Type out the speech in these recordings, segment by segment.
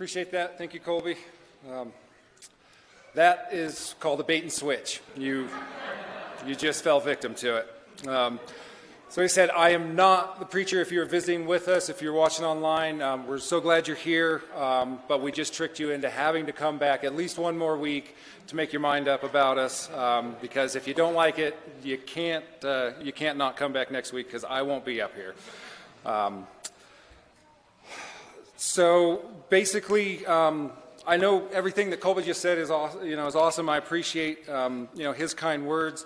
Appreciate that. Thank you, Colby. Um, that is called a bait and switch. You, you just fell victim to it. Um, so he said, I am not the preacher if you're visiting with us, if you're watching online. Um, we're so glad you're here, um, but we just tricked you into having to come back at least one more week to make your mind up about us. Um, because if you don't like it, you can't, uh, you can't not come back next week because I won't be up here. So basically, um, I know everything that Colby just said is, you know, is awesome. I appreciate um, you know his kind words.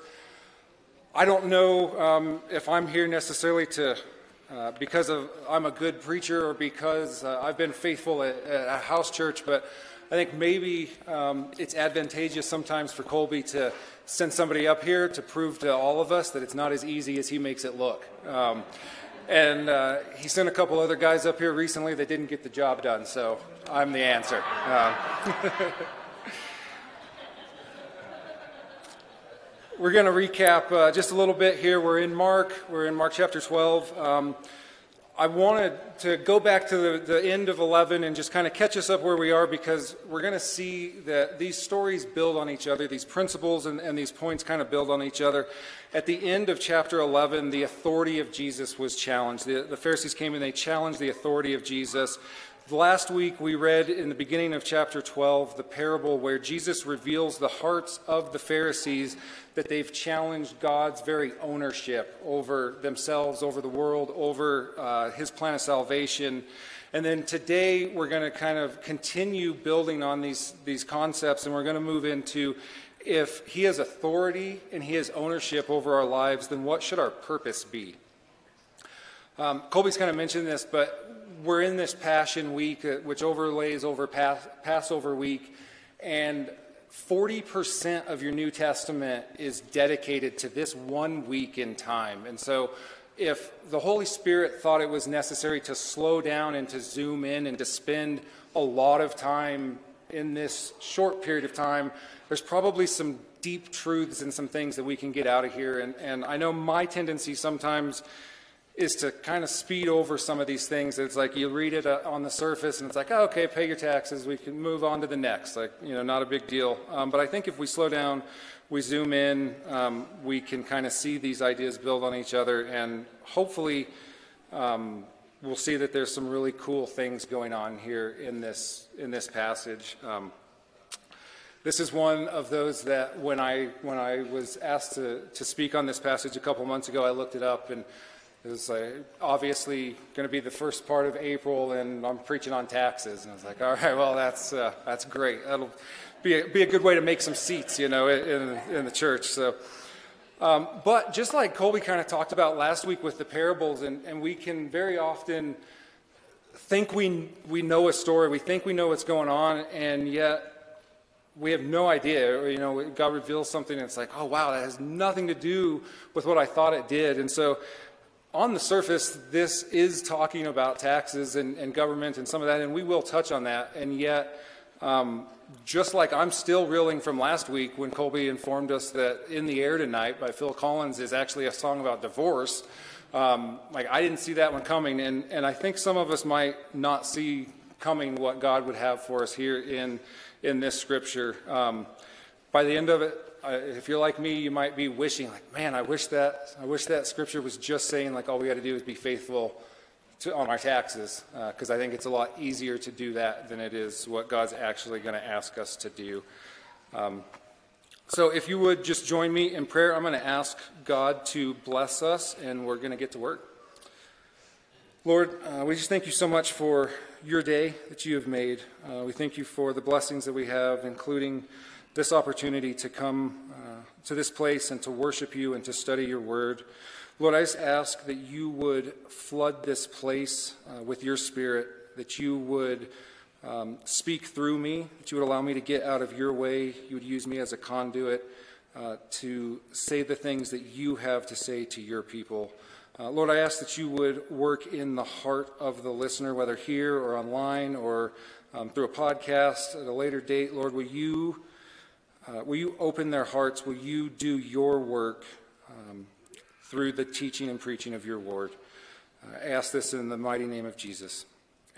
I don't know um, if I'm here necessarily to, uh, because of I'm a good preacher or because uh, I've been faithful at, at, a house church, but I think maybe um, it's advantageous sometimes for Colby to send somebody up here to prove to all of us that it's not as easy as he makes it look. Um, and uh, he sent a couple other guys up here recently that didn't get the job done, so I'm the answer. Uh, We're going to recap uh, just a little bit here. We're in Mark. We're in Mark chapter 12. Um, I wanted to go back to the, the end of 11 and just kind of catch us up where we are because we're going to see that these stories build on each other. These principles and, and these points kind of build on each other. At the end of chapter 11, the authority of Jesus was challenged. The, the Pharisees came and they challenged the authority of Jesus. Last week, we read in the beginning of chapter 12 the parable where Jesus reveals the hearts of the Pharisees that they've challenged God's very ownership over themselves, over the world, over uh, his plan of salvation. And then today, we're going to kind of continue building on these, these concepts, and we're going to move into if he has authority and he has ownership over our lives, then what should our purpose be? Um, Colby's kind of mentioned this, but we're in this Passion Week, uh, which overlays over Pas- Passover week, and 40% of your New Testament is dedicated to this one week in time. And so, if the Holy Spirit thought it was necessary to slow down and to zoom in and to spend a lot of time in this short period of time, there's probably some deep truths and some things that we can get out of here. And, and I know my tendency sometimes is to kind of speed over some of these things. It's like you read it uh, on the surface and it's like, oh, okay, pay your taxes. We can move on to the next. Like, you know, not a big deal. Um, but I think if we slow down, we zoom in, um, we can kind of see these ideas build on each other and hopefully um, we'll see that there's some really cool things going on here in this, in this passage. Um, this is one of those that when I, when I was asked to, to speak on this passage a couple months ago, I looked it up and is uh, obviously going to be the first part of April, and I'm preaching on taxes. And I was like, all right, well, that's, uh, that's great. That'll be a, be a good way to make some seats, you know, in, in the church. So, um, but just like Colby kind of talked about last week with the parables, and, and we can very often think we, we know a story, we think we know what's going on, and yet we have no idea. You know, God reveals something, and it's like, oh, wow, that has nothing to do with what I thought it did. And so, on the surface, this is talking about taxes and, and, government and some of that, and we will touch on that. And yet, um, just like I'm still reeling from last week when Colby informed us that In the Air Tonight by Phil Collins is actually a song about divorce, um, like I didn't see that one coming. And, and I think some of us might not see coming what God would have for us here in, in this scripture. Um, by the end of it, if you're like me, you might be wishing, like, man, I wish that I wish that scripture was just saying, like, all we got to do is be faithful to, on our taxes, because uh, I think it's a lot easier to do that than it is what God's actually going to ask us to do. Um, so, if you would just join me in prayer, I'm going to ask God to bless us, and we're going to get to work. Lord, uh, we just thank you so much for your day that you have made. Uh, we thank you for the blessings that we have, including this opportunity to come uh, to this place and to worship you and to study your word. Lord, I just ask that you would flood this place uh, with your spirit, that you would um, speak through me, that you would allow me to get out of your way, you would use me as a conduit uh, to say the things that you have to say to your people. Uh, Lord, I ask that you would work in the heart of the listener, whether here or online or um, through a podcast at a later date. Lord, will you uh, will you open their hearts? Will you do your work um, through the teaching and preaching of your word? Uh, I ask this in the mighty name of Jesus.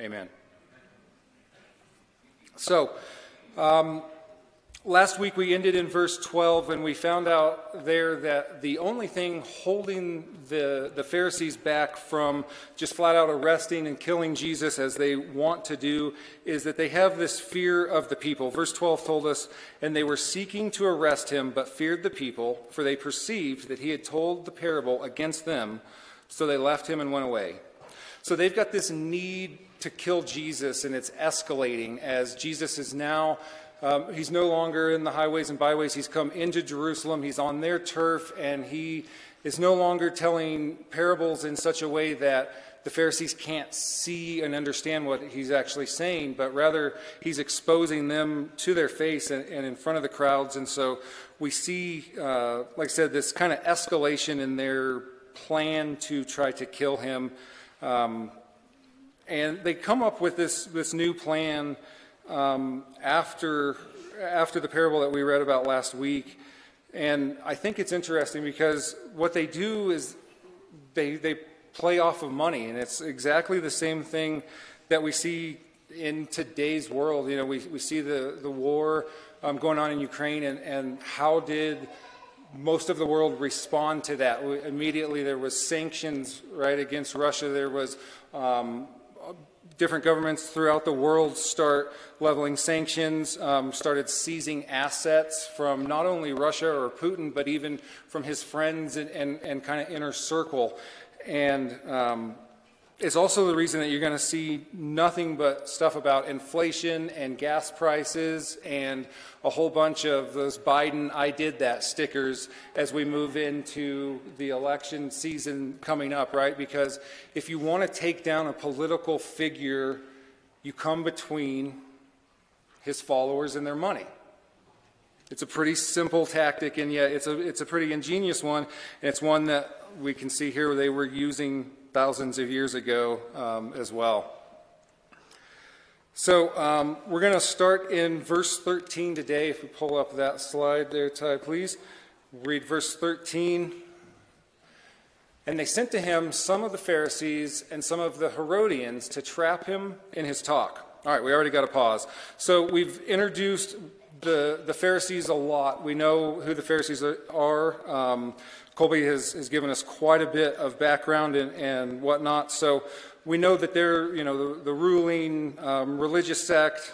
Amen. So, um, last week we ended in verse 12, and we found out there that the only thing holding the, the Pharisees back from just flat out arresting and killing Jesus as they want to do is that they have this fear of the people. Verse 12 told us, And they were seeking to arrest him, but feared the people, for they perceived that he had told the parable against them, so they left him and went away. So they've got this need to kill Jesus, and it's escalating as Jesus is now. Um, he's no longer in the highways and byways. He's come into Jerusalem. He's on their turf, and he is no longer telling parables in such a way that the Pharisees can't see and understand what he's actually saying, but rather he's exposing them to their face and, and in front of the crowds. And so we see, uh, like I said, this kind of escalation in their plan to try to kill him. Um, and they come up with this, this new plan um, after, after the parable that we read about last week. And I think it's interesting because what they do is they, they play off of money. And it's exactly the same thing that we see in today's world. You know, we, we see the, the war um, going on in Ukraine, and, and how did most of the world respond to that? Immediately, there was sanctions right against Russia. There was um, different governments throughout the world start leveling sanctions, um, started seizing assets from not only Russia or Putin, but even from his friends and, and, and kind of inner circle. And um, it's also the reason that you're going to see nothing but stuff about inflation and gas prices and a whole bunch of those Biden I did that stickers as we move into the election season coming up, right? Because if you want to take down a political figure, you come between his followers and their money. It's a pretty simple tactic, and yet it's a, it's a pretty ingenious one, and it's one that we can see here where they were using thousands of years ago um, as well. So um, we're going to start in verse 13 today. If we pull up that slide there, Ty, please. Read verse 13. And they sent to him some of the Pharisees and some of the Herodians to trap him in his talk. All right, we already got a pause. So we've introduced the, the Pharisees a lot. We know who the Pharisees are. Um, Colby has, has given us quite a bit of background and, and whatnot. So we know that they're, you know, the, the ruling um, religious sect,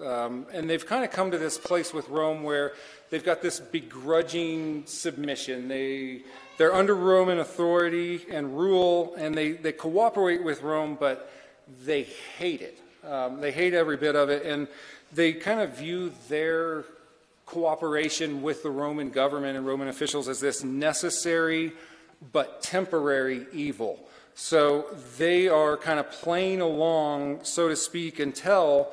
um, and they've kind of come to this place with Rome where they've got this begrudging submission. They, they're under Roman authority and rule, and they, they cooperate with Rome, but they hate it. Um, they hate every bit of it, and they kind of view their cooperation with the Roman government and Roman officials as this necessary but temporary evil. So they are kind of playing along, so to speak, until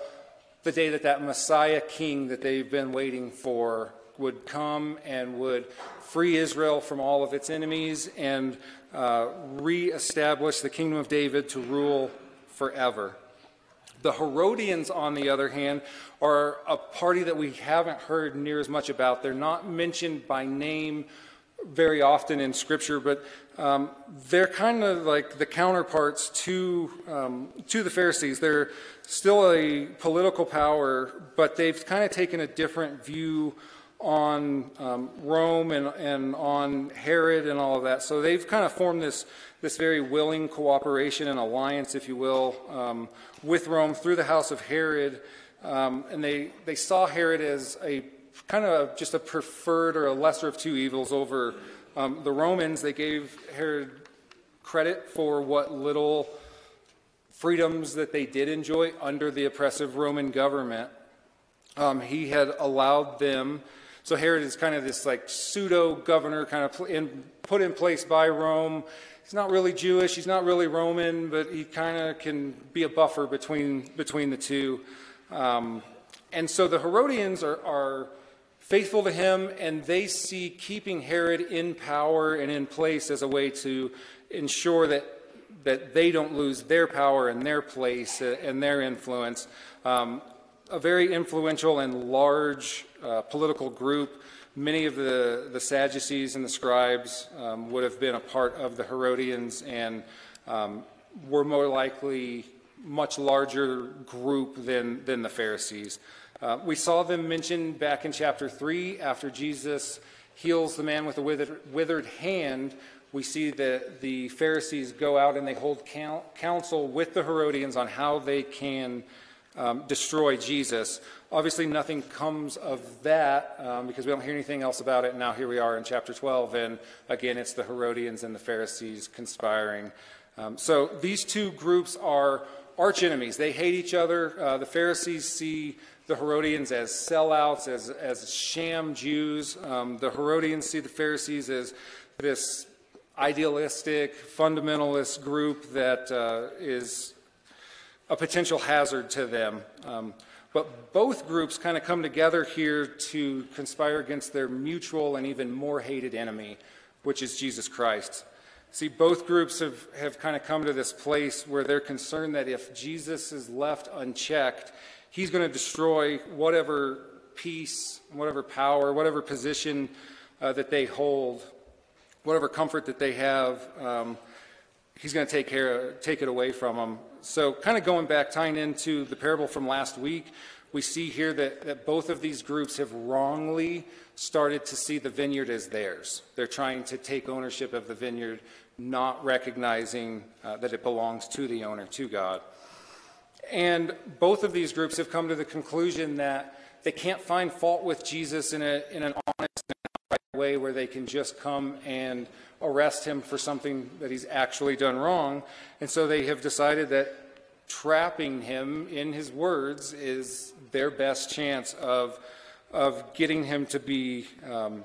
the day that that Messiah king that they've been waiting for would come and would free Israel from all of its enemies and uh, reestablish the kingdom of David to rule forever. The Herodians, on the other hand, are a party that we haven't heard near as much about. They're not mentioned by name very often in Scripture, but um, they're kind of like the counterparts to, um, to the Pharisees. They're still a political power, but they've kind of taken a different view on um, Rome and, and on Herod and all of that. So they've kind of formed this, this very willing cooperation and alliance, if you will, um, with Rome through the house of Herod. Um, and they, they saw Herod as a kind of just a preferred or a lesser of two evils over um, the Romans. They gave Herod credit for what little freedoms that they did enjoy under the oppressive Roman government. Um, he had allowed them. So Herod is kind of this like pseudo governor, kind of in, put in place by Rome he's not really Jewish, he's not really Roman, but he kind of can be a buffer between, between the two. Um, and so the Herodians are, are faithful to him, and they see keeping Herod in power and in place as a way to ensure that, that they don't lose their power and their place uh, and their influence. Um, a very influential and large uh, political group many of the, the Sadducees and the scribes um, would have been a part of the Herodians and um, were more likely much larger group than, than the Pharisees. Uh, we saw them mentioned back in chapter 3 after Jesus heals the man with a withered, withered hand. We see that the Pharisees go out and they hold counsel with the Herodians on how they can um, destroy Jesus. Obviously, nothing comes of that um, because we don't hear anything else about it. Now, here we are in chapter 12, and again, it's the Herodians and the Pharisees conspiring. Um, so, these two groups are arch enemies. They hate each other. Uh, the Pharisees see the Herodians as sellouts, as, as sham Jews. Um, the Herodians see the Pharisees as this idealistic, fundamentalist group that uh, is a potential hazard to them. Um, but both groups kind of come together here to conspire against their mutual and even more hated enemy, which is Jesus Christ. See, both groups have, have kind of come to this place where they're concerned that if Jesus is left unchecked, he's going to destroy whatever peace, whatever power, whatever position uh, that they hold, whatever comfort that they have. Um, he's going to take care, take it away from them. So, kind of going back, tying into the parable from last week, we see here that, that both of these groups have wrongly started to see the vineyard as theirs. They're trying to take ownership of the vineyard, not recognizing uh, that it belongs to the owner, to God. And both of these groups have come to the conclusion that they can't find fault with Jesus in, a, in an honest and way where they can just come and arrest him for something that he's actually done wrong. And so they have decided that trapping him in his words is their best chance of, of getting him to be. Um,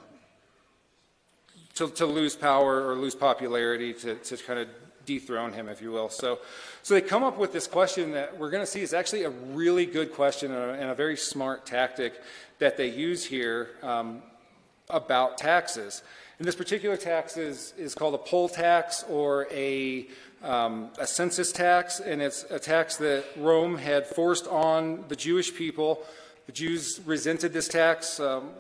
to, to lose power or lose popularity, to, to kind of dethrone him, if you will. So, so they come up with this question that we're going to see is actually a really good question and a, and a very smart tactic that they use here um, about taxes. And this particular tax is, is called a poll tax or a, um, a census tax, and it's a tax that Rome had forced on the Jewish people. The Jews resented this tax, um,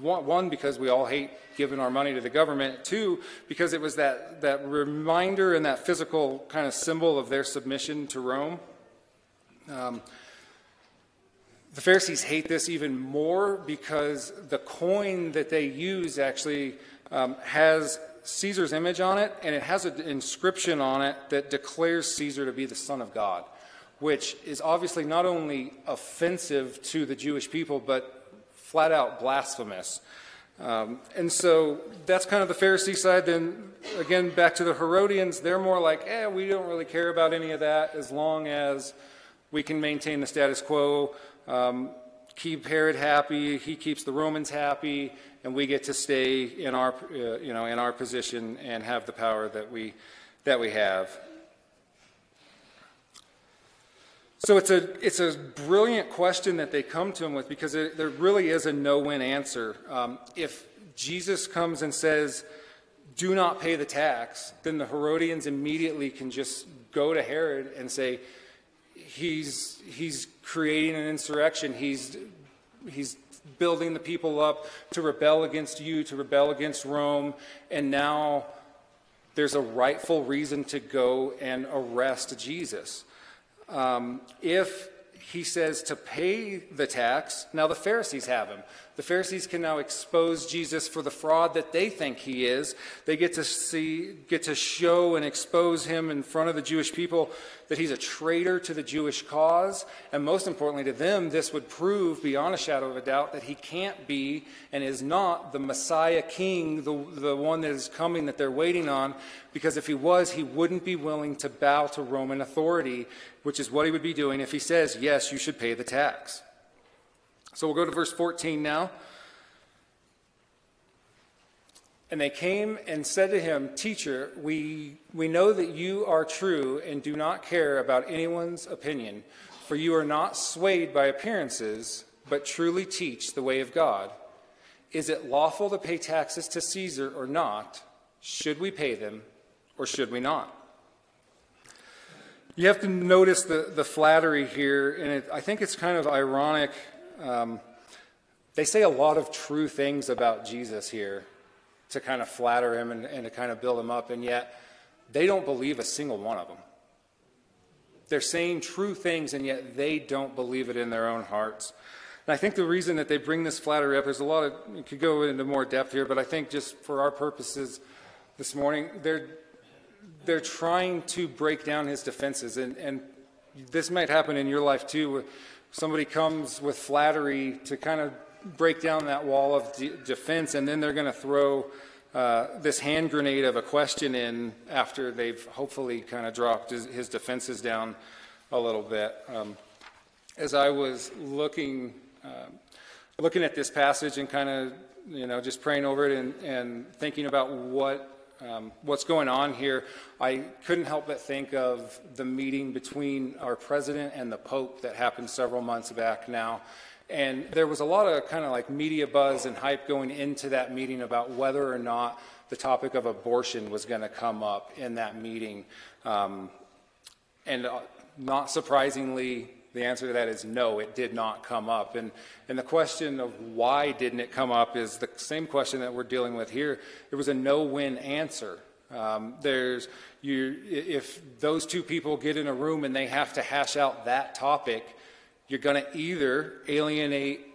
one, because we all hate giving our money to the government. Two, because it was that, that reminder and that physical kind of symbol of their submission to Rome. Um, the Pharisees hate this even more because the coin that they use actually um, has Caesar's image on it, and it has an inscription on it that declares Caesar to be the Son of God, which is obviously not only offensive to the Jewish people, but flat out blasphemous. Um, and so that's kind of the Pharisee side. Then again, back to the Herodians, they're more like, eh, we don't really care about any of that as long as we can maintain the status quo um, keep Herod happy, he keeps the Romans happy, and we get to stay in our, uh, you know, in our position and have the power that we, that we have. So it's a, it's a brilliant question that they come to him with because it, there really is a no win answer. Um, if Jesus comes and says, do not pay the tax, then the Herodians immediately can just go to Herod and say, he's, he's creating an insurrection. He's, he's building the people up to rebel against you, to rebel against Rome, and now there's a rightful reason to go and arrest Jesus. Um, if he says to pay the tax, now the Pharisees have him. The Pharisees can now expose Jesus for the fraud that they think he is. They get to see, get to show and expose him in front of the Jewish people that he's a traitor to the Jewish cause. And most importantly to them, this would prove beyond a shadow of a doubt that he can't be and is not the Messiah king, the, the one that is coming that they're waiting on. Because if he was, he wouldn't be willing to bow to Roman authority, which is what he would be doing if he says, yes, you should pay the tax. So we'll go to verse 14 now. And they came and said to him, Teacher, we, we know that you are true and do not care about anyone's opinion, for you are not swayed by appearances, but truly teach the way of God. Is it lawful to pay taxes to Caesar or not? Should we pay them or should we not? You have to notice the, the flattery here, and it, I think it's kind of ironic um, they say a lot of true things about Jesus here to kind of flatter him and, and to kind of build him up, and yet they don't believe a single one of them. They're saying true things, and yet they don't believe it in their own hearts. And I think the reason that they bring this flattery up, there's a lot of, you could go into more depth here, but I think just for our purposes this morning, they're, they're trying to break down his defenses. And, and this might happen in your life too, somebody comes with flattery to kind of break down that wall of de- defense, and then they're going to throw uh, this hand grenade of a question in after they've hopefully kind of dropped his, his defenses down a little bit. Um, as I was looking um, looking at this passage and kind of, you know, just praying over it and, and thinking about what um, what's going on here, I couldn't help but think of the meeting between our president and the Pope that happened several months back now. And there was a lot of kind of like media buzz and hype going into that meeting about whether or not the topic of abortion was going to come up in that meeting. Um, and uh, not surprisingly, the answer to that is no, it did not come up. And, and the question of why didn't it come up is the same question that we're dealing with here. There was a no-win answer. Um, there's you, if those two people get in a room and they have to hash out that topic, you're going to either alienate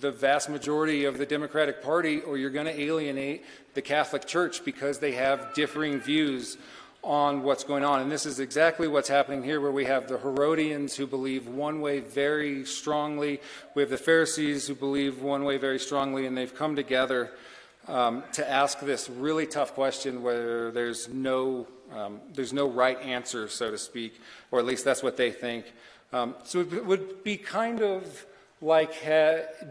the vast majority of the Democratic Party or you're going to alienate the Catholic Church because they have differing views on what's going on. And this is exactly what's happening here, where we have the Herodians who believe one way very strongly, we have the Pharisees who believe one way very strongly, and they've come together um, to ask this really tough question where there's no, um, there's no right answer, so to speak, or at least that's what they think. Um, so it would be kind of like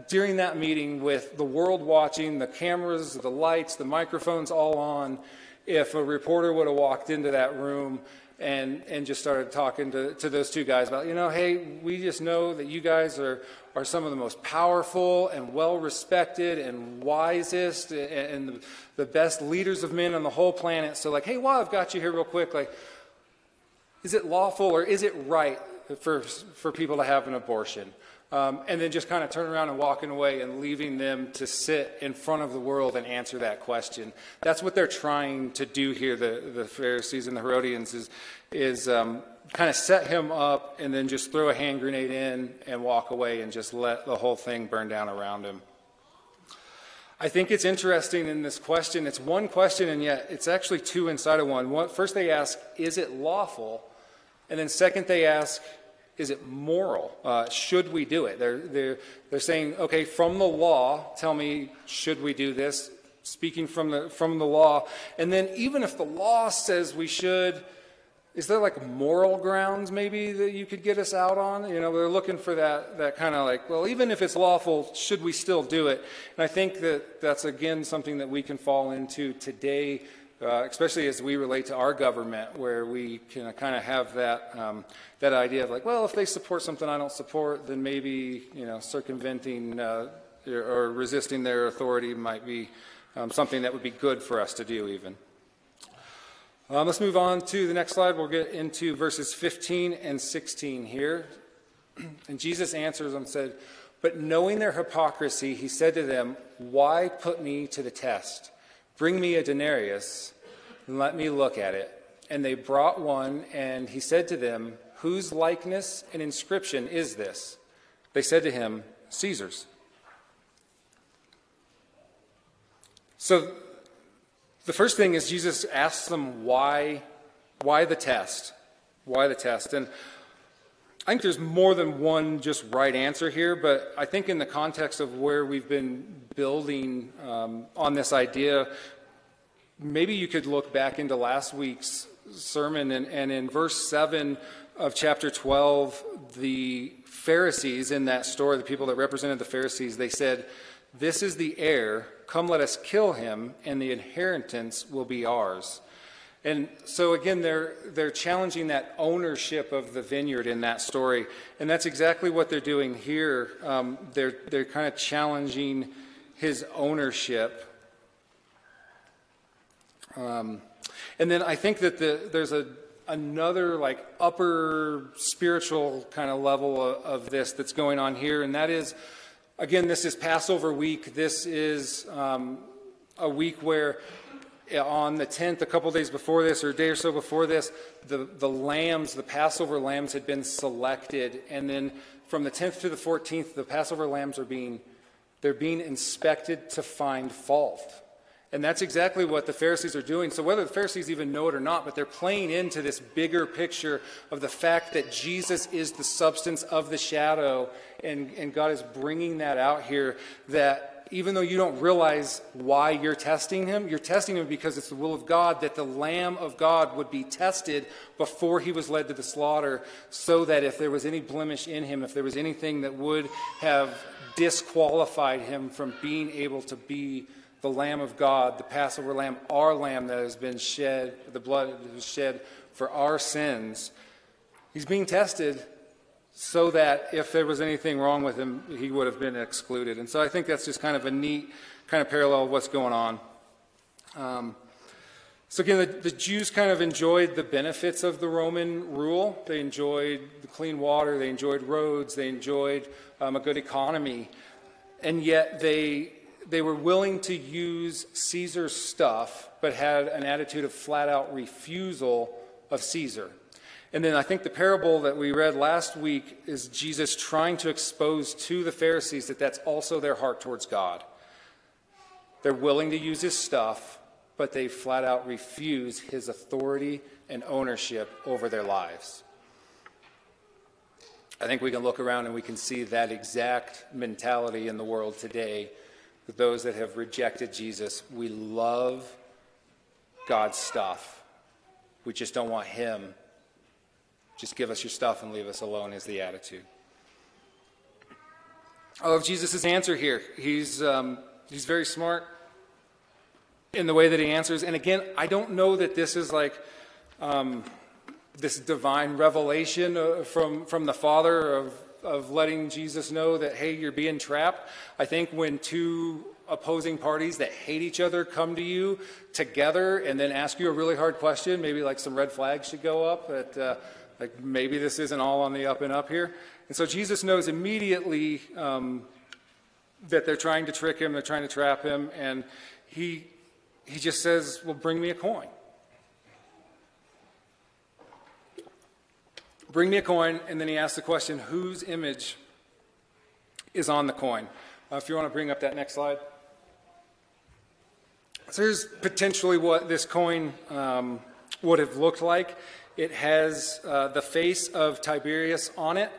during that meeting with the world watching, the cameras, the lights, the microphones all on if a reporter would have walked into that room and, and just started talking to, to those two guys about, you know, hey, we just know that you guys are, are some of the most powerful and well respected and wisest and, and the, the best leaders of men on the whole planet. So, like, hey, while I've got you here, real quick, like, is it lawful or is it right for, for people to have an abortion? Um, and then just kind of turning around and walking away and leaving them to sit in front of the world and answer that question. That's what they're trying to do here, the, the Pharisees and the Herodians, is, is um, kind of set him up and then just throw a hand grenade in and walk away and just let the whole thing burn down around him. I think it's interesting in this question. It's one question, and yet it's actually two inside of one. one first, they ask, Is it lawful? And then, second, they ask, is it moral? Uh, should we do it? They're, they're, they're saying, okay, from the law, tell me, should we do this? Speaking from the, from the law. And then, even if the law says we should, is there like moral grounds maybe that you could get us out on? You know, they're looking for that, that kind of like, well, even if it's lawful, should we still do it? And I think that that's again something that we can fall into today uh, especially as we relate to our government, where we can kind of have that um, that idea of like, well, if they support something I don't support, then maybe you know circumventing uh, or resisting their authority might be um, something that would be good for us to do, even. Um, let's move on to the next slide. We'll get into verses 15 and 16 here. And Jesus answers them, said, But knowing their hypocrisy, he said to them, Why put me to the test? Bring me a denarius and let me look at it. And they brought one, and he said to them, Whose likeness and inscription is this? They said to him, Caesar's. So the first thing is Jesus asks them why, why the test? Why the test? And I think there's more than one just right answer here, but I think in the context of where we've been building um, on this idea, maybe you could look back into last week's sermon, and, and in verse 7 of chapter 12, the Pharisees in that story, the people that represented the Pharisees, they said, This is the heir, come let us kill him, and the inheritance will be ours. And so again, they're, they're challenging that ownership of the vineyard in that story. And that's exactly what they're doing here. Um, they're, they're kind of challenging his ownership. Um, and then I think that the, there's a, another like upper spiritual kind of level of, of, this that's going on here. And that is, again, this is Passover week. This is um, a week where on the 10th, a couple days before this, or a day or so before this, the, the lambs, the Passover lambs, had been selected. And then from the 10th to the 14th, the Passover lambs are being, they're being inspected to find fault. And that's exactly what the Pharisees are doing. So, whether the Pharisees even know it or not, but they're playing into this bigger picture of the fact that Jesus is the substance of the shadow, and, and God is bringing that out here. That even though you don't realize why you're testing him, you're testing him because it's the will of God that the Lamb of God would be tested before he was led to the slaughter, so that if there was any blemish in him, if there was anything that would have disqualified him from being able to be the Lamb of God, the Passover Lamb, our Lamb that has been shed, the blood that was shed for our sins. He's being tested so that if there was anything wrong with him, he would have been excluded. And so I think that's just kind of a neat kind of parallel of what's going on. Um, so again, the, the, Jews kind of enjoyed the benefits of the Roman rule. They enjoyed the clean water, they enjoyed roads, they enjoyed um, a good economy, and yet they they were willing to use Caesar's stuff, but had an attitude of flat out refusal of Caesar. And then I think the parable that we read last week is Jesus trying to expose to the Pharisees that that's also their heart towards God. They're willing to use his stuff, but they flat out refuse his authority and ownership over their lives. I think we can look around and we can see that exact mentality in the world today those that have rejected Jesus. We love God's stuff. We just don't want Him. Just give us your stuff and leave us alone, is the attitude. I love Jesus' answer here. He's, um, he's very smart in the way that he answers. And again, I don't know that this is like um, this divine revelation uh, from, from the Father of of letting Jesus know that, hey, you're being trapped. I think when two opposing parties that hate each other come to you together and then ask you a really hard question, maybe like some red flags should go up, that uh, like maybe this isn't all on the up and up here. And so Jesus knows immediately um, that they're trying to trick him, they're trying to trap him, and he, he just says, well, bring me a coin. Bring me a coin, and then he asks the question, whose image is on the coin? Uh, if you want to bring up that next slide. So here's potentially what this coin um, would have looked like. It has uh, the face of Tiberius on it,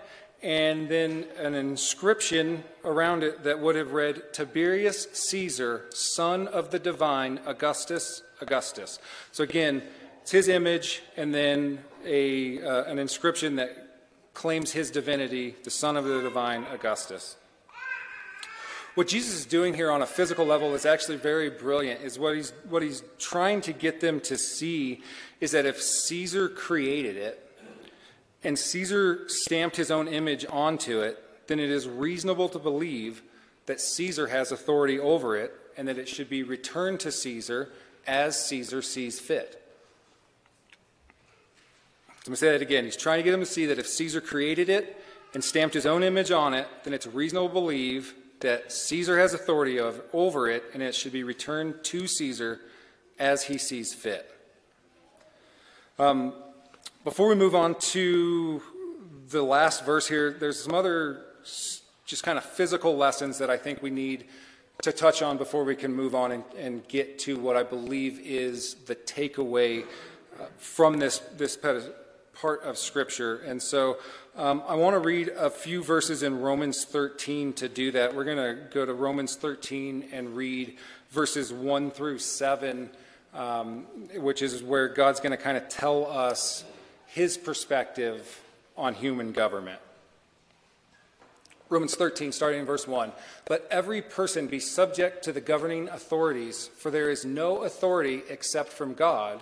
and then an inscription around it that would have read Tiberius Caesar, son of the divine Augustus Augustus. So again, it's his image, and then a, uh, an inscription that claims his divinity, the son of the divine Augustus. What Jesus is doing here on a physical level is actually very brilliant. Is what he's what he's trying to get them to see is that if Caesar created it and Caesar stamped his own image onto it, then it is reasonable to believe that Caesar has authority over it and that it should be returned to Caesar as Caesar sees fit. So I'm going to say that again. He's trying to get them to see that if Caesar created it and stamped his own image on it, then it's reasonable to believe that Caesar has authority of, over it and it should be returned to Caesar as he sees fit. Um, before we move on to the last verse here, there's some other just kind of physical lessons that I think we need to touch on before we can move on and, and get to what I believe is the takeaway uh, from this, this part of Scripture. And so um, I want to read a few verses in Romans 13 to do that. We're going to go to Romans 13 and read verses 1 through 7, um, which is where God's going to kind of tell us his perspective on human government. Romans 13, starting in verse 1. Let every person be subject to the governing authorities, for there is no authority except from God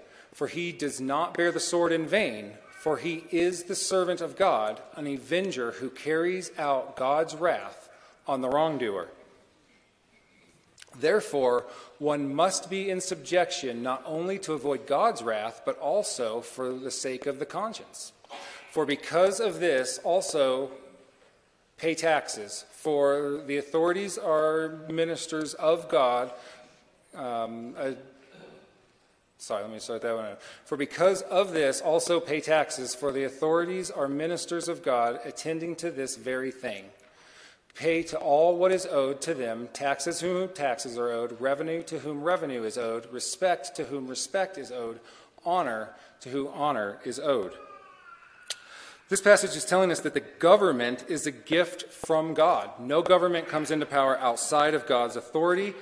For he does not bear the sword in vain, for he is the servant of God, an avenger who carries out God's wrath on the wrongdoer. Therefore, one must be in subjection not only to avoid God's wrath, but also for the sake of the conscience. For because of this, also pay taxes, for the authorities are ministers of God. Um, sorry, let me start that one out. For because of this, also pay taxes, for the authorities are ministers of God, attending to this very thing. Pay to all what is owed to them, taxes whom taxes are owed, revenue to whom revenue is owed, respect to whom respect is owed, honor to whom honor is owed. This passage is telling us that the government is a gift from God. No government comes into power outside of God's authority.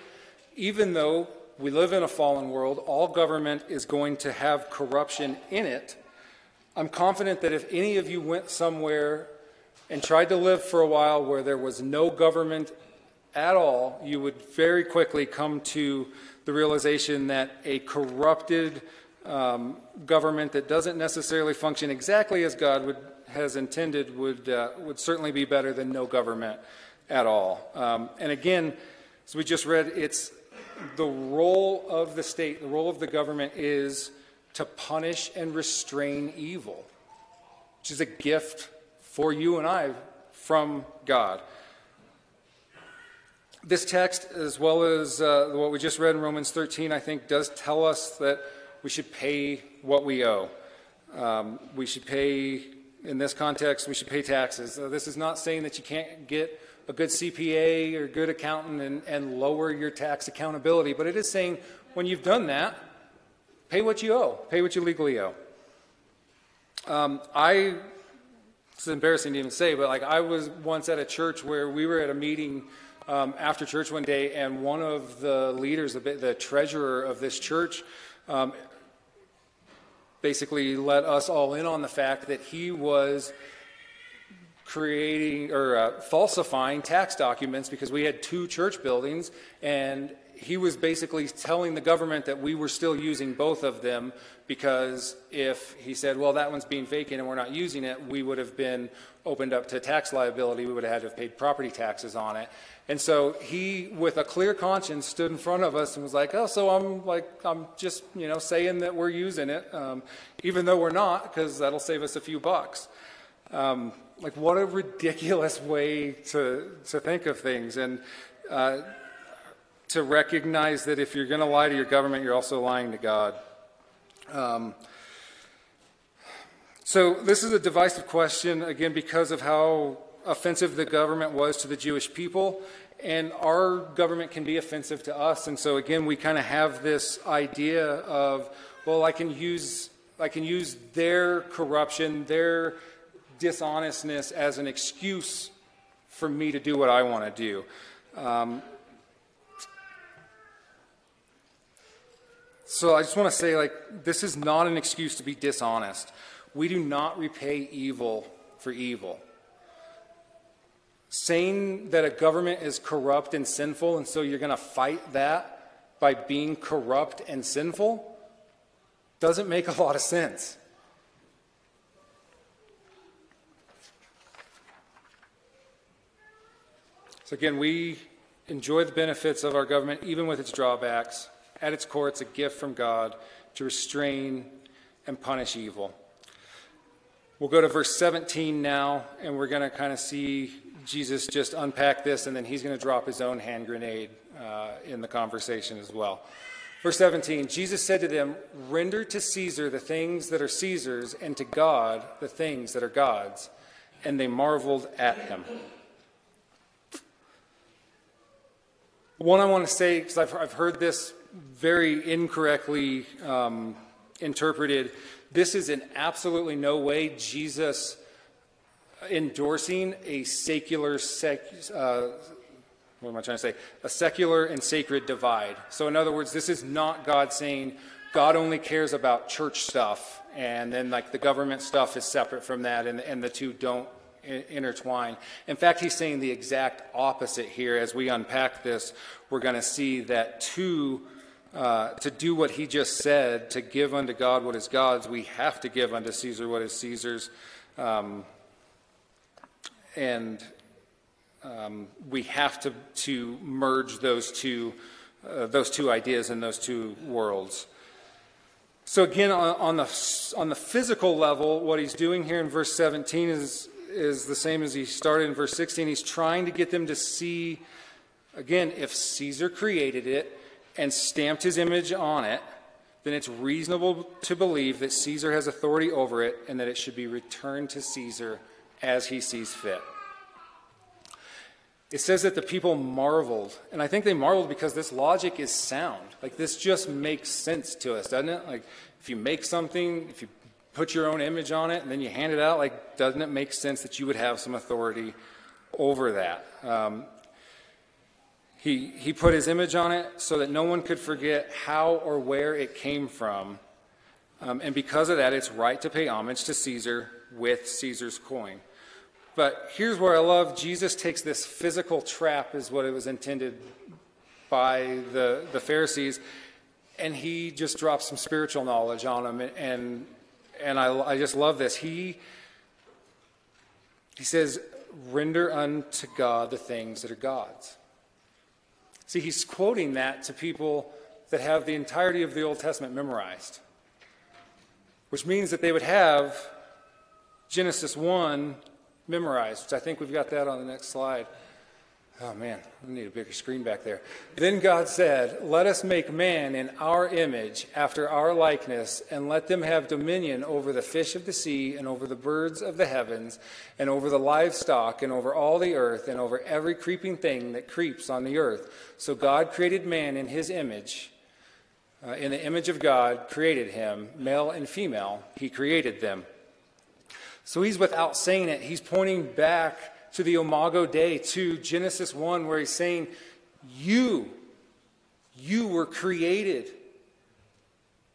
Even though we live in a fallen world, all government is going to have corruption in it. I'm confident that if any of you went somewhere and tried to live for a while where there was no government at all, you would very quickly come to the realization that a corrupted um, government that doesn't necessarily function exactly as God would, has intended would, uh, would certainly be better than no government at all. Um, and again, as we just read, it's the role of the state, the role of the government is to punish and restrain evil, which is a gift for you and I from God. This text, as well as uh, what we just read in Romans 13, I think does tell us that we should pay what we owe. Um, we should pay, in this context, we should pay taxes. Uh, this is not saying that you can't get a good CPA or good accountant and, and lower your tax accountability, but it is saying when you've done that, pay what you owe, pay what you legally owe. Um, I it's embarrassing to even say, but like I was once at a church where we were at a meeting um, after church one day, and one of the leaders, the, the treasurer of this church, um, basically let us all in on the fact that he was creating or uh, falsifying tax documents because we had two church buildings and he was basically telling the government that we were still using both of them because if he said, well, that one's being vacant and we're not using it, we would have been opened up to tax liability. We would have had to have paid property taxes on it. And so he, with a clear conscience, stood in front of us and was like, oh, so I'm like, I'm just, you know, saying that we're using it, um, even though we're not, because that'll save us a few bucks. Um, like, what a ridiculous way to, to think of things. And, uh, to recognize that if you're going to lie to your government, you're also lying to God. Um, so, this is a divisive question, again, because of how offensive the government was to the Jewish people. And our government can be offensive to us. And so, again, we kind of have this idea of, well, I can use, I can use their corruption, their dishonestness as an excuse for me to do what I want to do. Um, So I just want to say, like, this is not an excuse to be dishonest. We do not repay evil for evil. Saying that a government is corrupt and sinful, and so you're going to fight that by being corrupt and sinful, doesn't make a lot of sense. So, again, we enjoy the benefits of our government, even with its drawbacks. At its core, it's a gift from God to restrain and punish evil. We'll go to verse 17 now, and we're going to kind of see Jesus just unpack this, and then he's going to drop his own hand grenade uh, in the conversation as well. Verse 17 Jesus said to them, Render to Caesar the things that are Caesar's, and to God the things that are God's. And they marveled at him. One I want to say, because I've, I've heard this very incorrectly um, interpreted. This is in absolutely no way Jesus endorsing a secular, sec, uh, what am I trying to say? A secular and sacred divide. So, in other words, this is not God saying God only cares about church stuff, and then like the government stuff is separate from that, and, and the two don't intertwine. In fact, he's saying the exact opposite here. As we unpack this, we're going to see that two uh, to do what he just said, to give unto God what is God's, we have to give unto Caesar what is Caesar's. Um, and um, we have to, to merge those two, uh, those two ideas and those two worlds. So again, on, on, the, on the physical level, what he's doing here in verse 17 is, is the same as he started in verse 16. He's trying to get them to see, again, if Caesar created it and stamped his image on it, then it's reasonable to believe that Caesar has authority over it and that it should be returned to Caesar as he sees fit. It says that the people marveled, and I think they marveled because this logic is sound. Like, this just makes sense to us, doesn't it? Like, if you make something, if you put your own image on it, and then you hand it out, like, doesn't it make sense that you would have some authority over that? Um, he, he put his image on it so that no one could forget how or where it came from. Um, and because of that, it's right to pay homage to Caesar with Caesar's coin. But here's where I love Jesus takes this physical trap, is what it was intended by the, the Pharisees, and he just drops some spiritual knowledge on them. And, and, and I, I just love this. He, he says, Render unto God the things that are God's. See, he's quoting that to people that have the entirety of the Old Testament memorized, which means that they would have Genesis 1 memorized, which I think we've got that on the next slide. Oh man, I need a bigger screen back there. Then God said, Let us make man in our image, after our likeness, and let them have dominion over the fish of the sea, and over the birds of the heavens, and over the livestock, and over all the earth, and over every creeping thing that creeps on the earth. So God created man in his image. Uh, in the image of God, created him, male and female, he created them. So he's without saying it, he's pointing back to the Imago Dei, to Genesis 1, where he's saying, You, you were created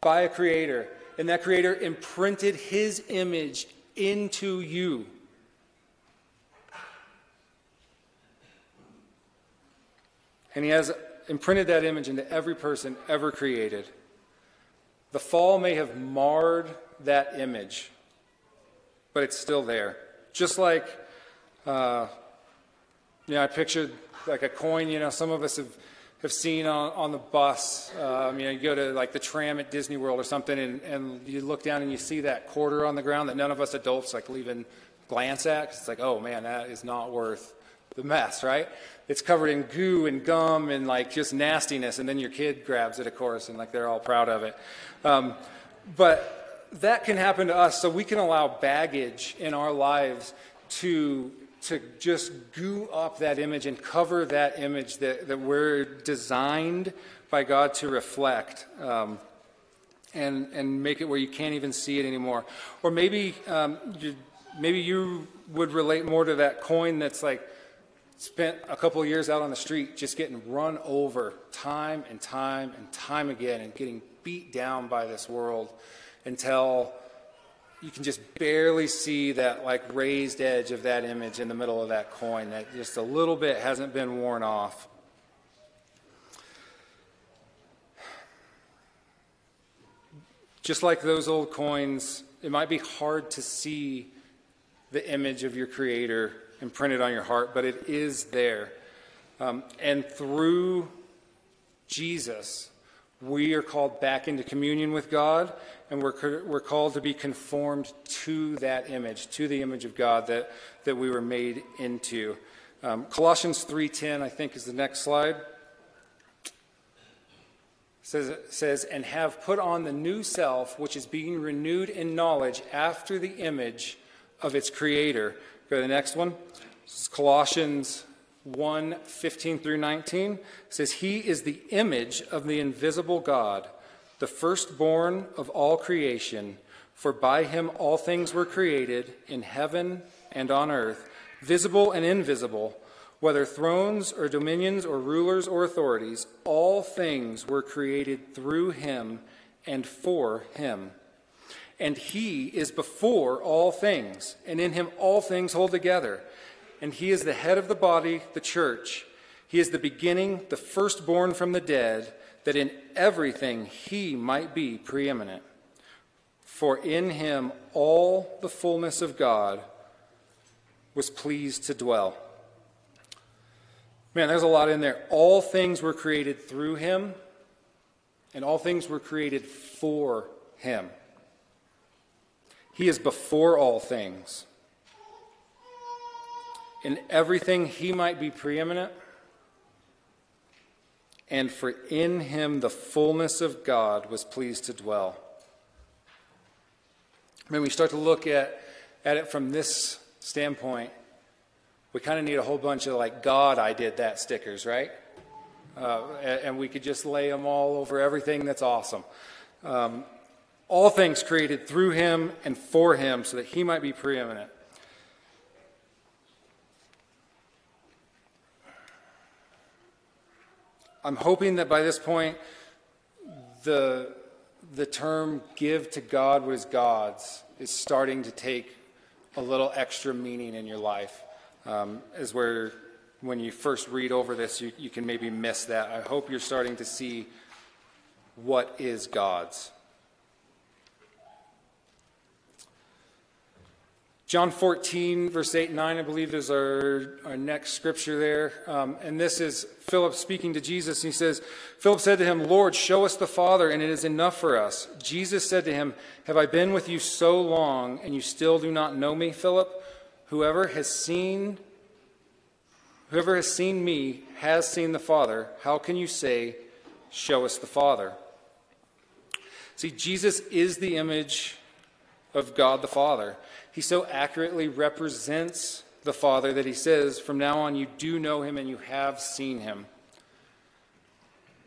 by a creator, and that creator imprinted his image into you. And he has imprinted that image into every person ever created. The fall may have marred that image but it's still there. Just like, uh, you know, I pictured like a coin, you know, some of us have, have seen on, on the bus. Um, you know, you go to like the tram at Disney World or something, and, and you look down and you see that quarter on the ground that none of us adults like even glance at. It's like, oh man, that is not worth the mess, right? It's covered in goo and gum and like just nastiness, and then your kid grabs it, of course, and like they're all proud of it. Um, but that can happen to us, so we can allow baggage in our lives to, to just goo up that image and cover that image that, that we're designed by God to reflect. Um, and, and make it where you can't even see it anymore. Or maybe, um, you, maybe you would relate more to that coin that's like spent a couple of years out on the street just getting run over time and time and time again and getting beat down by this world until you can just barely see that like raised edge of that image in the middle of that coin that just a little bit hasn't been worn off. Just like those old coins, it might be hard to see the image of your Creator imprinted on your heart, but it is there. Um, and through Jesus, we are called back into communion with God, and we're, we're called to be conformed to that image, to the image of God that, that we were made into. Um, Colossians 3.10, I think, is the next slide. Says, says, and have put on the new self, which is being renewed in knowledge after the image of its creator. Go to the next one. This is Colossians 1 15 through 19 says, He is the image of the invisible God, the firstborn of all creation. For by him all things were created in heaven and on earth, visible and invisible, whether thrones or dominions or rulers or authorities, all things were created through him and for him. And he is before all things, and in him all things hold together and he is the head of the body, the church. He is the beginning, the firstborn from the dead, that in everything he might be preeminent. For in him all the fullness of God was pleased to dwell. Man, there's a lot in there. All things were created through him, and all things were created for him. He is before all things. In everything, he might be preeminent and for in him the fullness of God was pleased to dwell. When we start to look at, at it from this standpoint, we kind of need a whole bunch of like, God, I did that stickers, right? Uh, and, we could just lay them all over everything that's awesome. Um, all things created through him and for him so that he might be preeminent. I'm hoping that by this point, the, the term give to God what is God's is starting to take a little extra meaning in your life. Um, is where, when you first read over this, you, you can maybe miss that. I hope you're starting to see what is God's. John 14, verse 8 and 9, I believe, is our, our next scripture there. Um, and this is Philip speaking to Jesus. And he says, Philip said to him, Lord, show us the Father, and it is enough for us. Jesus said to him, Have I been with you so long, and you still do not know me, Philip? Whoever has seen Whoever has seen me has seen the Father. How can you say, Show us the Father? See, Jesus is the image of God the Father. He so accurately represents the Father that he says, From now on, you do know him and you have seen him.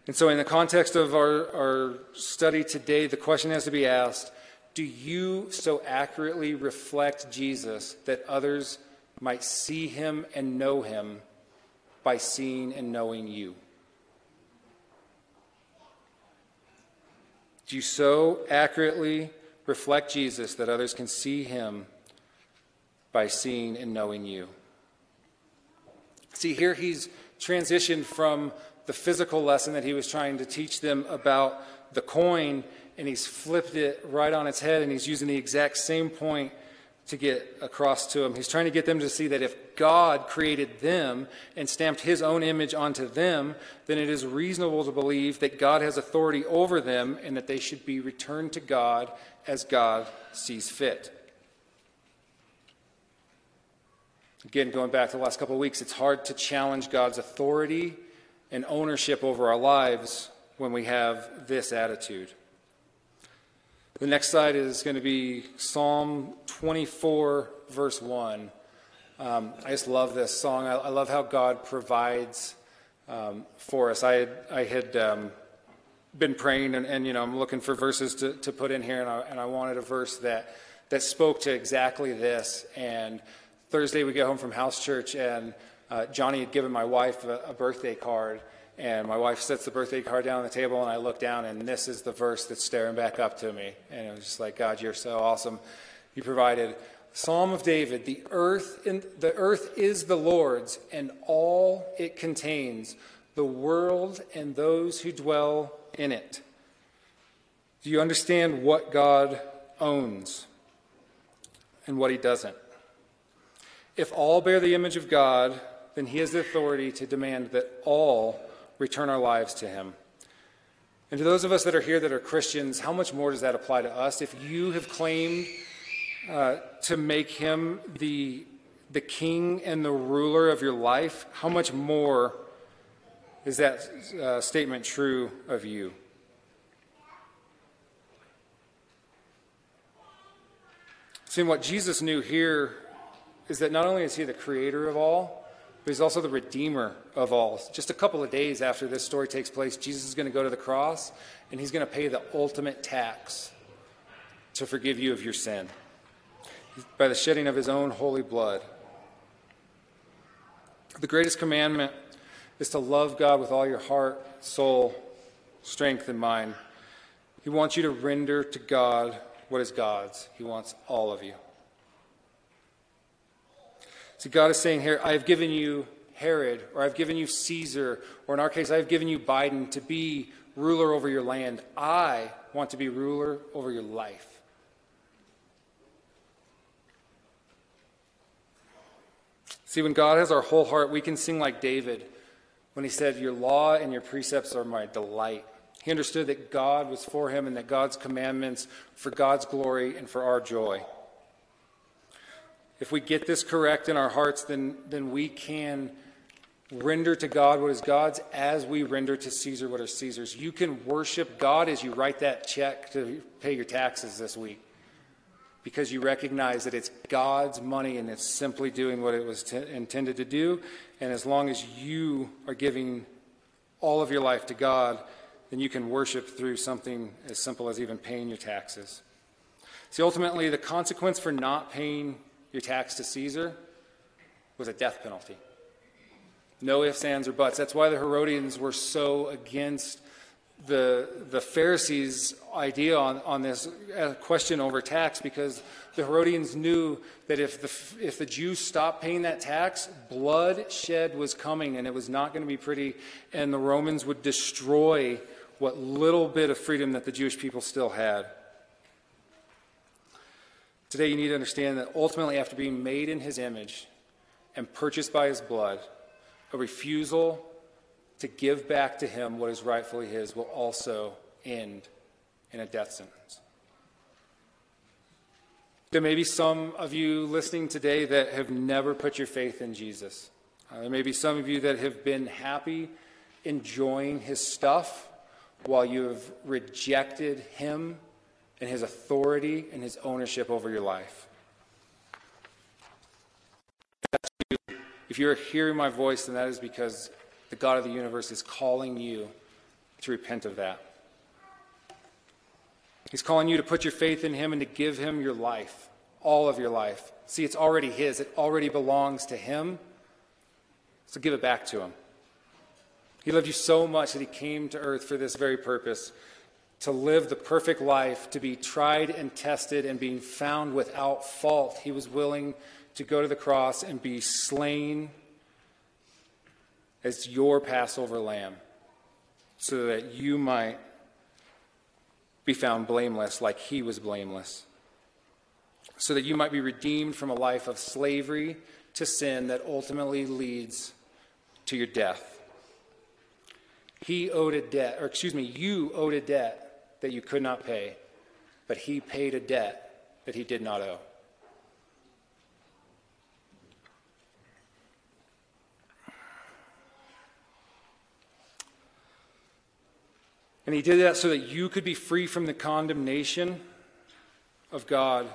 And so, in the context of our, our study today, the question has to be asked Do you so accurately reflect Jesus that others might see him and know him by seeing and knowing you? Do you so accurately reflect Jesus that others can see him by seeing and knowing you. See, here he's transitioned from the physical lesson that he was trying to teach them about the coin, and he's flipped it right on its head, and he's using the exact same point to get across to them. He's trying to get them to see that if God created them and stamped his own image onto them, then it is reasonable to believe that God has authority over them and that they should be returned to God as God sees fit. Again, going back to the last couple of weeks, it's hard to challenge God's authority and ownership over our lives when we have this attitude. The next slide is going to be Psalm 24, verse 1. Um, I just love this song. I, I love how God provides um, for us. I had, I had um, been praying, and, and, you know, I'm looking for verses to, to put in here, and I, and I wanted a verse that, that spoke to exactly this. And Thursday, we get home from house church, and uh, Johnny had given my wife a, a, birthday card. And my wife sets the birthday card down on the table, and I look down, and this is the verse that's staring back up to me. And it was just like, God, you're so awesome. You provided Psalm of David, the earth, in, the earth is the Lord's, and all it contains, the world and those who dwell in it. Do you understand what God owns and what he doesn't? If all bear the image of God, then he has the authority to demand that all return our lives to him. And to those of us that are here that are Christians, how much more does that apply to us? If you have claimed uh, to make him the, the king and the ruler of your life, how much more is that uh, statement true of you? See, what Jesus knew here is that not only is he the creator of all, but he's also the redeemer of all. Just a couple of days after this story takes place, Jesus is going to go to the cross and he's going to pay the ultimate tax to forgive you of your sin by the shedding of his own holy blood. The greatest commandment is to love God with all your heart, soul, strength, and mind. He wants you to render to God what is God's. He wants all of you. See, God is saying here, I have given you Herod, or I've given you Caesar, or in our case, I've given you Biden to be ruler over your land. I want to be ruler over your life. See, when God has our whole heart, we can sing like David when he said, Your law and your precepts are my delight. He understood that God was for him and that God's commandments for God's glory and for our joy. If we get this correct in our hearts, then, then we can render to God what is God's as we render to Caesar what is Caesar's. You can worship God as you write that check to pay your taxes this week because you recognize that it's God's money and it's simply doing what it was t- intended to do. And as long as you are giving all of your life to God, then you can worship through something as simple as even paying your taxes. See, ultimately, the consequence for not paying your tax to Caesar was a death penalty. No ifs, ands, or buts. That's why the Herodians were so against the, the Pharisees' idea on, on this uh, question over tax because the Herodians knew that if the, if the Jews stopped paying that tax, bloodshed was coming and it was not going to be pretty, and the Romans would destroy what little bit of freedom that the Jewish people still had. Today, you need to understand that ultimately, after being made in his image and purchased by his blood, a refusal to give back to him what is rightfully his will also end in a death sentence. There may be some of you listening today that have never put your faith in Jesus. Uh, there may be some of you that have been happy enjoying his stuff while you have rejected him and his authority and his ownership over your life. If you're hearing my voice, then that is because the God of the universe is calling you to repent of that. He's calling you to put your faith in Him and to give Him your life, all of your life. See, it's already His, it already belongs to Him. So give it back to Him. He loved you so much that He came to earth for this very purpose to live the perfect life, to be tried and tested and being found without fault. He was willing to go to the cross and be slain as your Passover lamb so that you might be found blameless like he was blameless, so that you might be redeemed from a life of slavery to sin that ultimately leads to your death. He owed a debt, or excuse me, you owed a debt that you could not pay, but he paid a debt that he did not owe. And he did that so that you could be free from the condemnation of God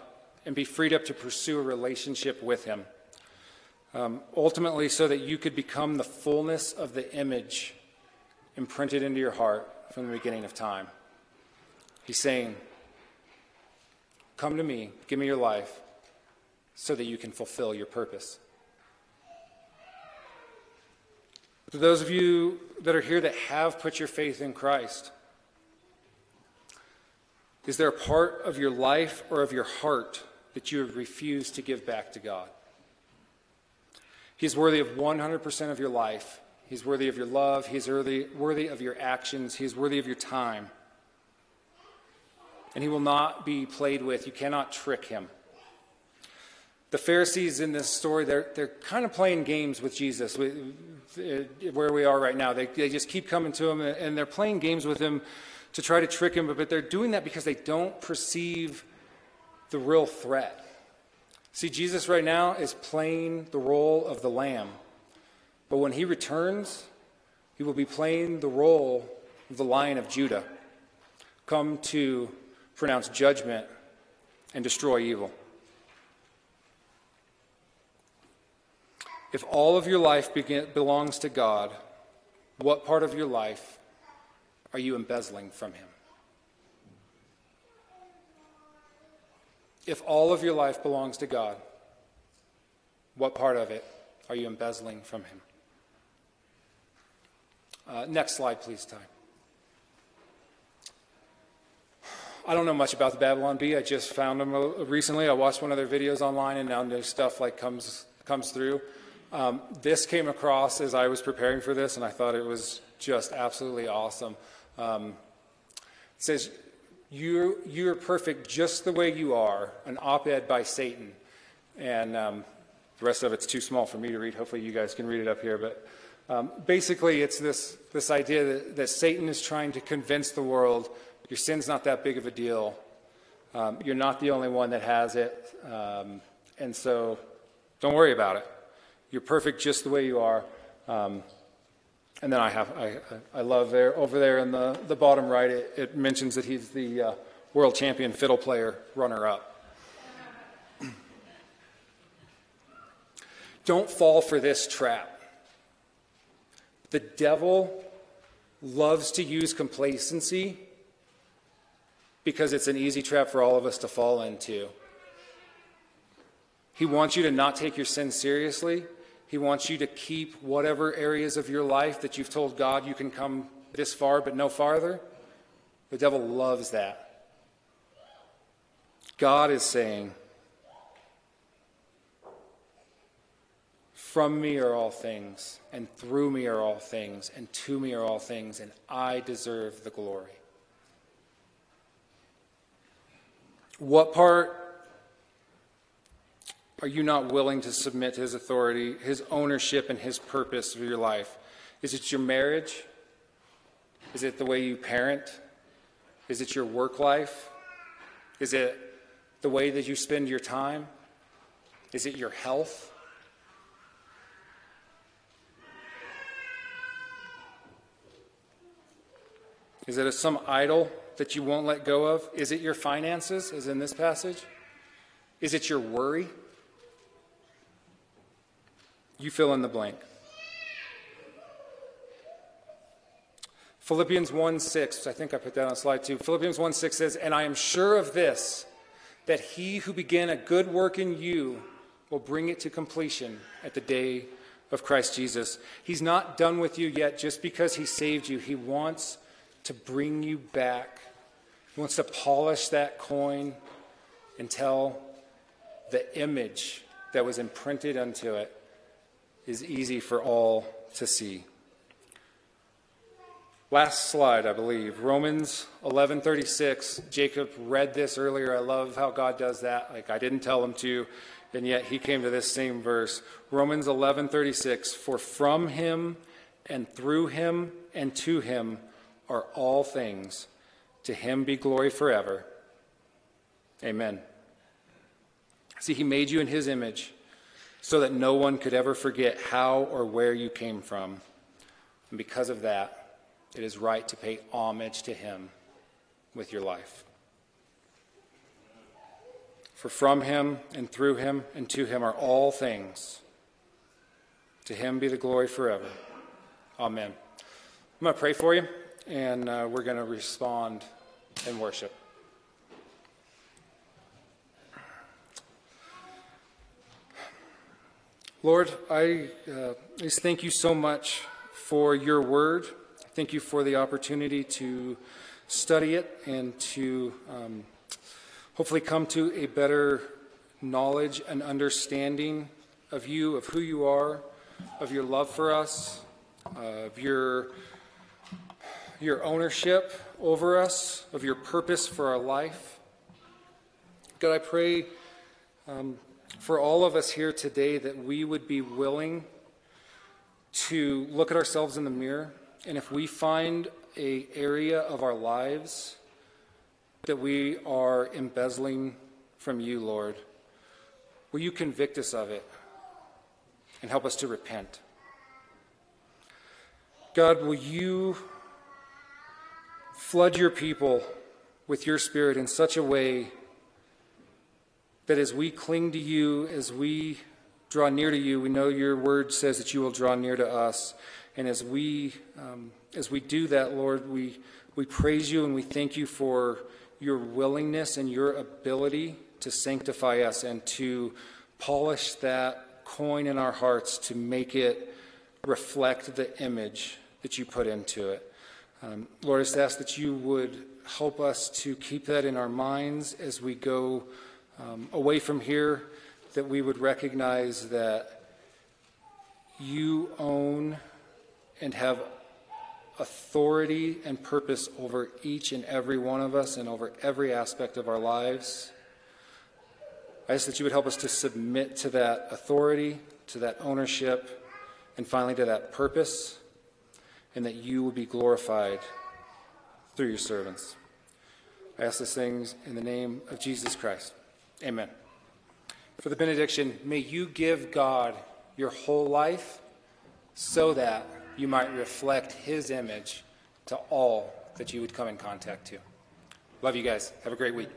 and be freed up to pursue a relationship with him. Um, ultimately, so that you could become the fullness of the image imprinted into your heart from the beginning of time. He's saying, Come to me, give me your life, so that you can fulfill your purpose. To those of you that are here that have put your faith in Christ, is there a part of your life or of your heart that you have refused to give back to God? He's worthy of 100% of your life. He's worthy of your love. He's worthy, worthy of your actions. He's worthy of your time. And he will not be played with. You cannot trick him. The Pharisees in this story, they're, they're kind of playing games with Jesus, uh, where we are right now. They, they just keep coming to him and they're playing games with him to try to trick him, but they're doing that because they don't perceive the real threat. See, Jesus right now is playing the role of the lamb. But when he returns, he will be playing the role of the lion of Judah, come to pronounce judgment and destroy evil. If all of your life begin, belongs to God, what part of your life are you embezzling from Him? If all of your life belongs to God, what part of it are you embezzling from Him? Uh, next slide, please, Ty. I don't know much about the Babylon Bee. I just found them recently. I watched one of their videos online, and now new stuff like comes comes through. Um, this came across as I was preparing for this, and I thought it was just absolutely awesome. Um, it says, you're, you're perfect just the way you are, an op ed by Satan. And um, the rest of it's too small for me to read. Hopefully, you guys can read it up here. But um, basically, it's this, this idea that, that Satan is trying to convince the world your sin's not that big of a deal. Um, you're not the only one that has it. Um, and so don't worry about it. You're perfect just the way you are. Um, and then I have, I, I love there, over there in the, the bottom right, it, it mentions that he's the uh, world champion fiddle player runner up. Don't fall for this trap. The devil loves to use complacency because it's an easy trap for all of us to fall into. He wants you to not take your sin seriously. He wants you to keep whatever areas of your life that you've told God you can come this far but no farther. The devil loves that. God is saying, From me are all things, and through me are all things, and to me are all things, and I deserve the glory. What part are you not willing to submit to his authority, his ownership, and his purpose for your life? Is it your marriage? Is it the way you parent? Is it your work life? Is it the way that you spend your time? Is it your health? Is it some idol that you won't let go of? Is it your finances, as in this passage? Is it your worry? You fill in the blank. Philippians 1 6, I think I put that on slide two. Philippians 1 6 says, And I am sure of this, that he who began a good work in you will bring it to completion at the day of Christ Jesus. He's not done with you yet just because he saved you. He wants to bring you back. He wants to polish that coin until the image that was imprinted unto it is easy for all to see. Last slide, I believe. Romans 11:36. Jacob read this earlier. I love how God does that. Like I didn't tell him to, and yet he came to this same verse. Romans 11:36. For from him and through him and to him are all things. To him be glory forever. Amen. See, he made you in his image so that no one could ever forget how or where you came from. And because of that, it is right to pay homage to him with your life. For from him and through him and to him are all things. To him be the glory forever. Amen. I'm going to pray for you, and uh, we're going to respond in worship. Lord, I uh, just thank you so much for your word. Thank you for the opportunity to study it and to um, hopefully come to a better knowledge and understanding of you, of who you are, of your love for us, of your, your ownership over us, of your purpose for our life. God, I pray. Um, for all of us here today that we would be willing to look at ourselves in the mirror and if we find a area of our lives that we are embezzling from you lord will you convict us of it and help us to repent god will you flood your people with your spirit in such a way that as we cling to you, as we draw near to you, we know your word says that you will draw near to us. And as we, um, as we do that, Lord, we, we praise you and we thank you for your willingness and your ability to sanctify us and to polish that coin in our hearts to make it reflect the image that you put into it. Um, Lord, I just ask that you would help us to keep that in our minds as we go um, away from here, that we would recognize that you own and have authority and purpose over each and every one of us and over every aspect of our lives. I ask that you would help us to submit to that authority, to that ownership, and finally to that purpose, and that you would be glorified through your servants. I ask these things in the name of Jesus Christ. Amen. For the benediction, may you give God your whole life so that you might reflect his image to all that you would come in contact to. Love you guys. Have a great week.